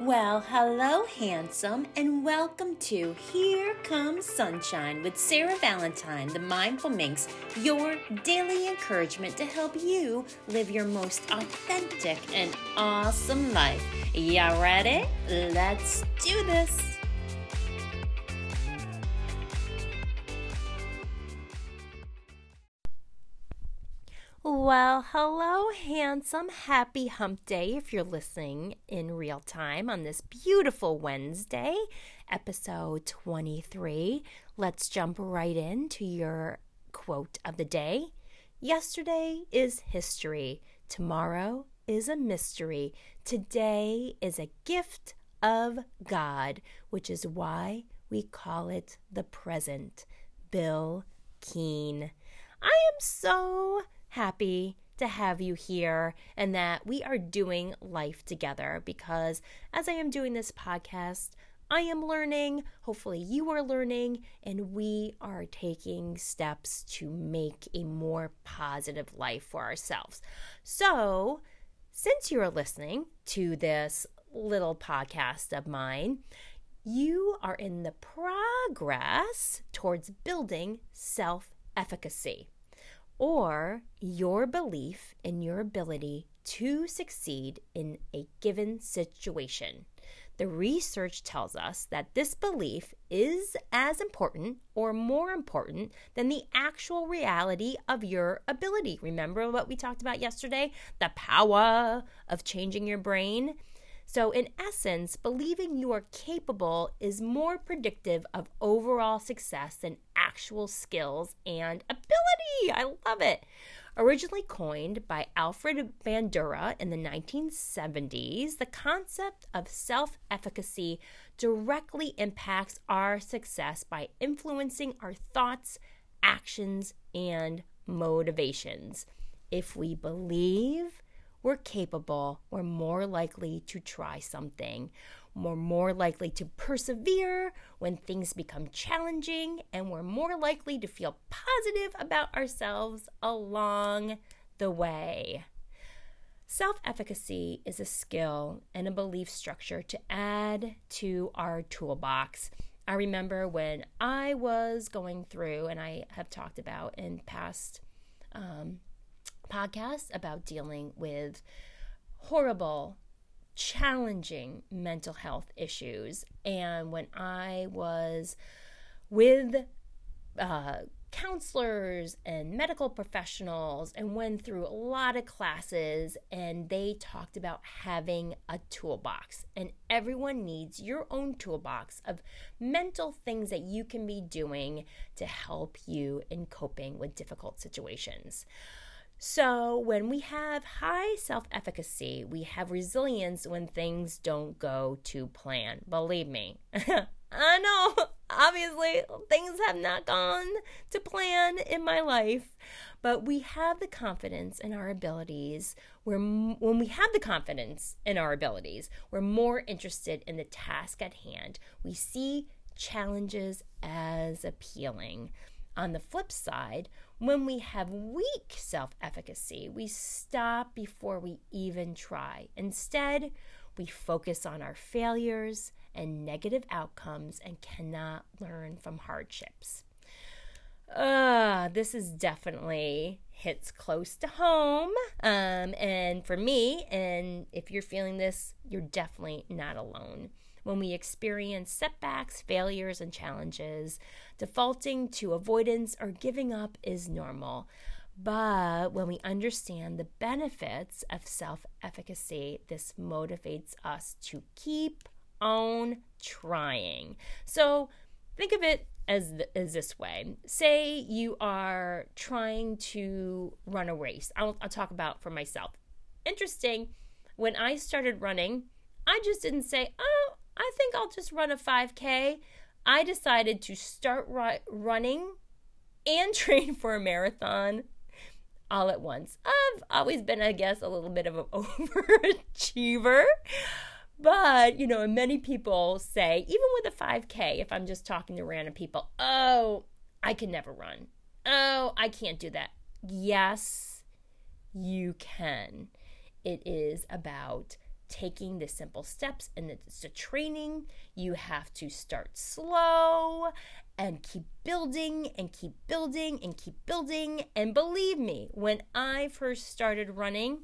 Well, hello, handsome, and welcome to Here Comes Sunshine with Sarah Valentine, the Mindful Minx, your daily encouragement to help you live your most authentic and awesome life. Ya ready? Let's do this. Well, hello, handsome. Happy hump day if you're listening in real time on this beautiful Wednesday, episode 23. Let's jump right into your quote of the day. Yesterday is history, tomorrow is a mystery, today is a gift of God, which is why we call it the present. Bill Keane. I am so happy to have you here and that we are doing life together because as I am doing this podcast, I am learning, hopefully, you are learning, and we are taking steps to make a more positive life for ourselves. So, since you are listening to this little podcast of mine, you are in the progress towards building self efficacy or your belief in your ability to succeed in a given situation. The research tells us that this belief is as important or more important than the actual reality of your ability. Remember what we talked about yesterday? The power of changing your brain? So, in essence, believing you are capable is more predictive of overall success than actual skills and ability. I love it. Originally coined by Alfred Bandura in the 1970s, the concept of self efficacy directly impacts our success by influencing our thoughts, actions, and motivations. If we believe we're capable, we're more likely to try something. We're more likely to persevere when things become challenging, and we're more likely to feel positive about ourselves along the way. Self efficacy is a skill and a belief structure to add to our toolbox. I remember when I was going through, and I have talked about in past um, podcast about dealing with horrible, challenging mental health issues. And when I was with uh, counselors and medical professionals and went through a lot of classes and they talked about having a toolbox and everyone needs your own toolbox of mental things that you can be doing to help you in coping with difficult situations. So, when we have high self efficacy, we have resilience when things don't go to plan. Believe me. I know, obviously, things have not gone to plan in my life, but we have the confidence in our abilities. We're, when we have the confidence in our abilities, we're more interested in the task at hand. We see challenges as appealing. On the flip side, when we have weak self efficacy, we stop before we even try. Instead, we focus on our failures and negative outcomes and cannot learn from hardships. Uh, this is definitely hits close to home. Um, and for me, and if you're feeling this, you're definitely not alone when we experience setbacks, failures, and challenges. Defaulting to avoidance or giving up is normal. But when we understand the benefits of self efficacy, this motivates us to keep on trying. So think of it as, as this way say you are trying to run a race. I'll, I'll talk about for myself. Interesting, when I started running, I just didn't say, oh, I think I'll just run a 5K. I decided to start ru- running and train for a marathon all at once. I've always been, I guess, a little bit of an overachiever. But, you know, many people say, even with a 5K, if I'm just talking to random people, oh, I can never run. Oh, I can't do that. Yes, you can. It is about taking the simple steps and it's a training. You have to start slow and keep building and keep building and keep building. And believe me, when I first started running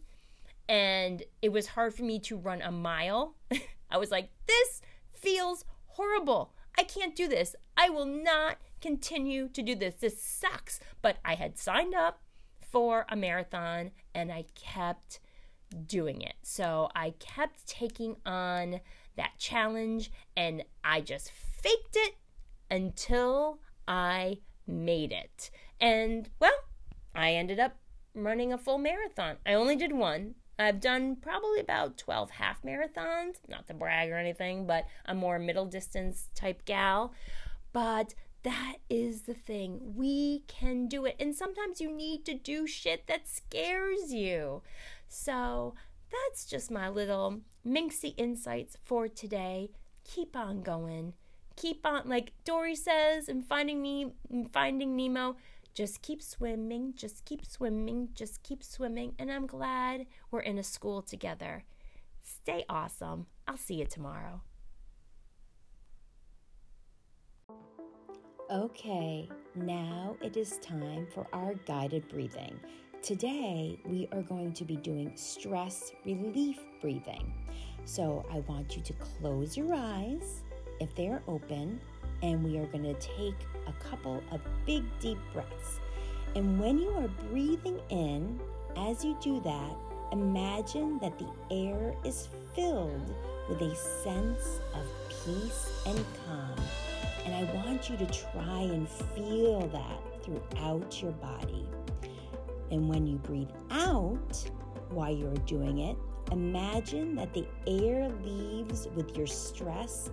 and it was hard for me to run a mile, I was like, this feels horrible. I can't do this. I will not continue to do this. This sucks. But I had signed up for a marathon and I kept doing it. So I kept taking on that challenge and I just faked it until I made it. And well, I ended up running a full marathon. I only did one. I've done probably about 12 half marathons, not to brag or anything, but I'm more middle distance type gal. But that is the thing. We can do it. And sometimes you need to do shit that scares you. So that's just my little minxy insights for today. Keep on going. Keep on, like Dory says in Finding, ne- Finding Nemo, just keep swimming, just keep swimming, just keep swimming. And I'm glad we're in a school together. Stay awesome. I'll see you tomorrow. Okay, now it is time for our guided breathing. Today, we are going to be doing stress relief breathing. So, I want you to close your eyes if they are open, and we are going to take a couple of big, deep breaths. And when you are breathing in, as you do that, imagine that the air is filled with a sense of peace and calm. And I want you to try and feel that throughout your body. And when you breathe out while you're doing it, imagine that the air leaves with your stress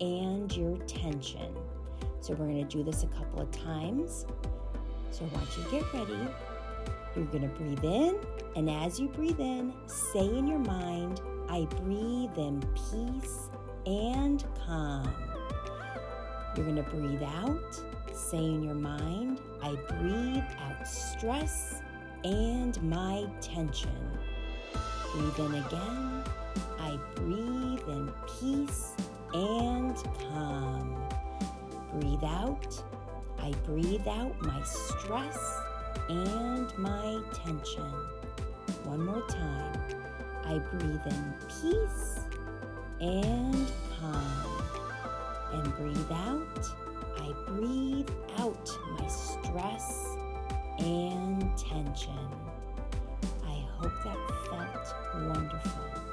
and your tension. So we're going to do this a couple of times. So want you get ready. You're going to breathe in, and as you breathe in, say in your mind, I breathe in peace and calm. You're going to breathe out. Say in your mind, I breathe out stress and my tension. Breathe in again. I breathe in peace and calm. Breathe out. I breathe out my stress and my tension. One more time. I breathe in peace and calm and breathe out. I breathe out my stress and tension. I hope that felt wonderful.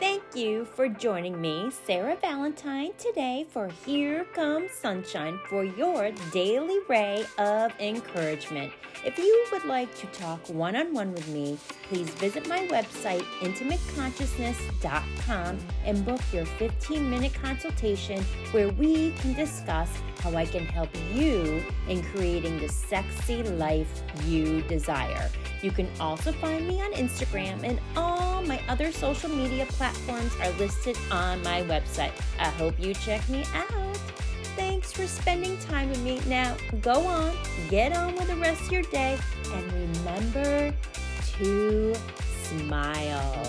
Thank you for joining me, Sarah Valentine, today for Here Comes Sunshine for your daily ray of encouragement. If you would like to talk one on one with me, please visit my website, intimateconsciousness.com, and book your 15 minute consultation where we can discuss how I can help you in creating the sexy life you desire. You can also find me on Instagram, and my other social media platforms are listed on my website. I hope you check me out. Thanks for spending time with me. Now, go on, get on with the rest of your day, and remember to smile.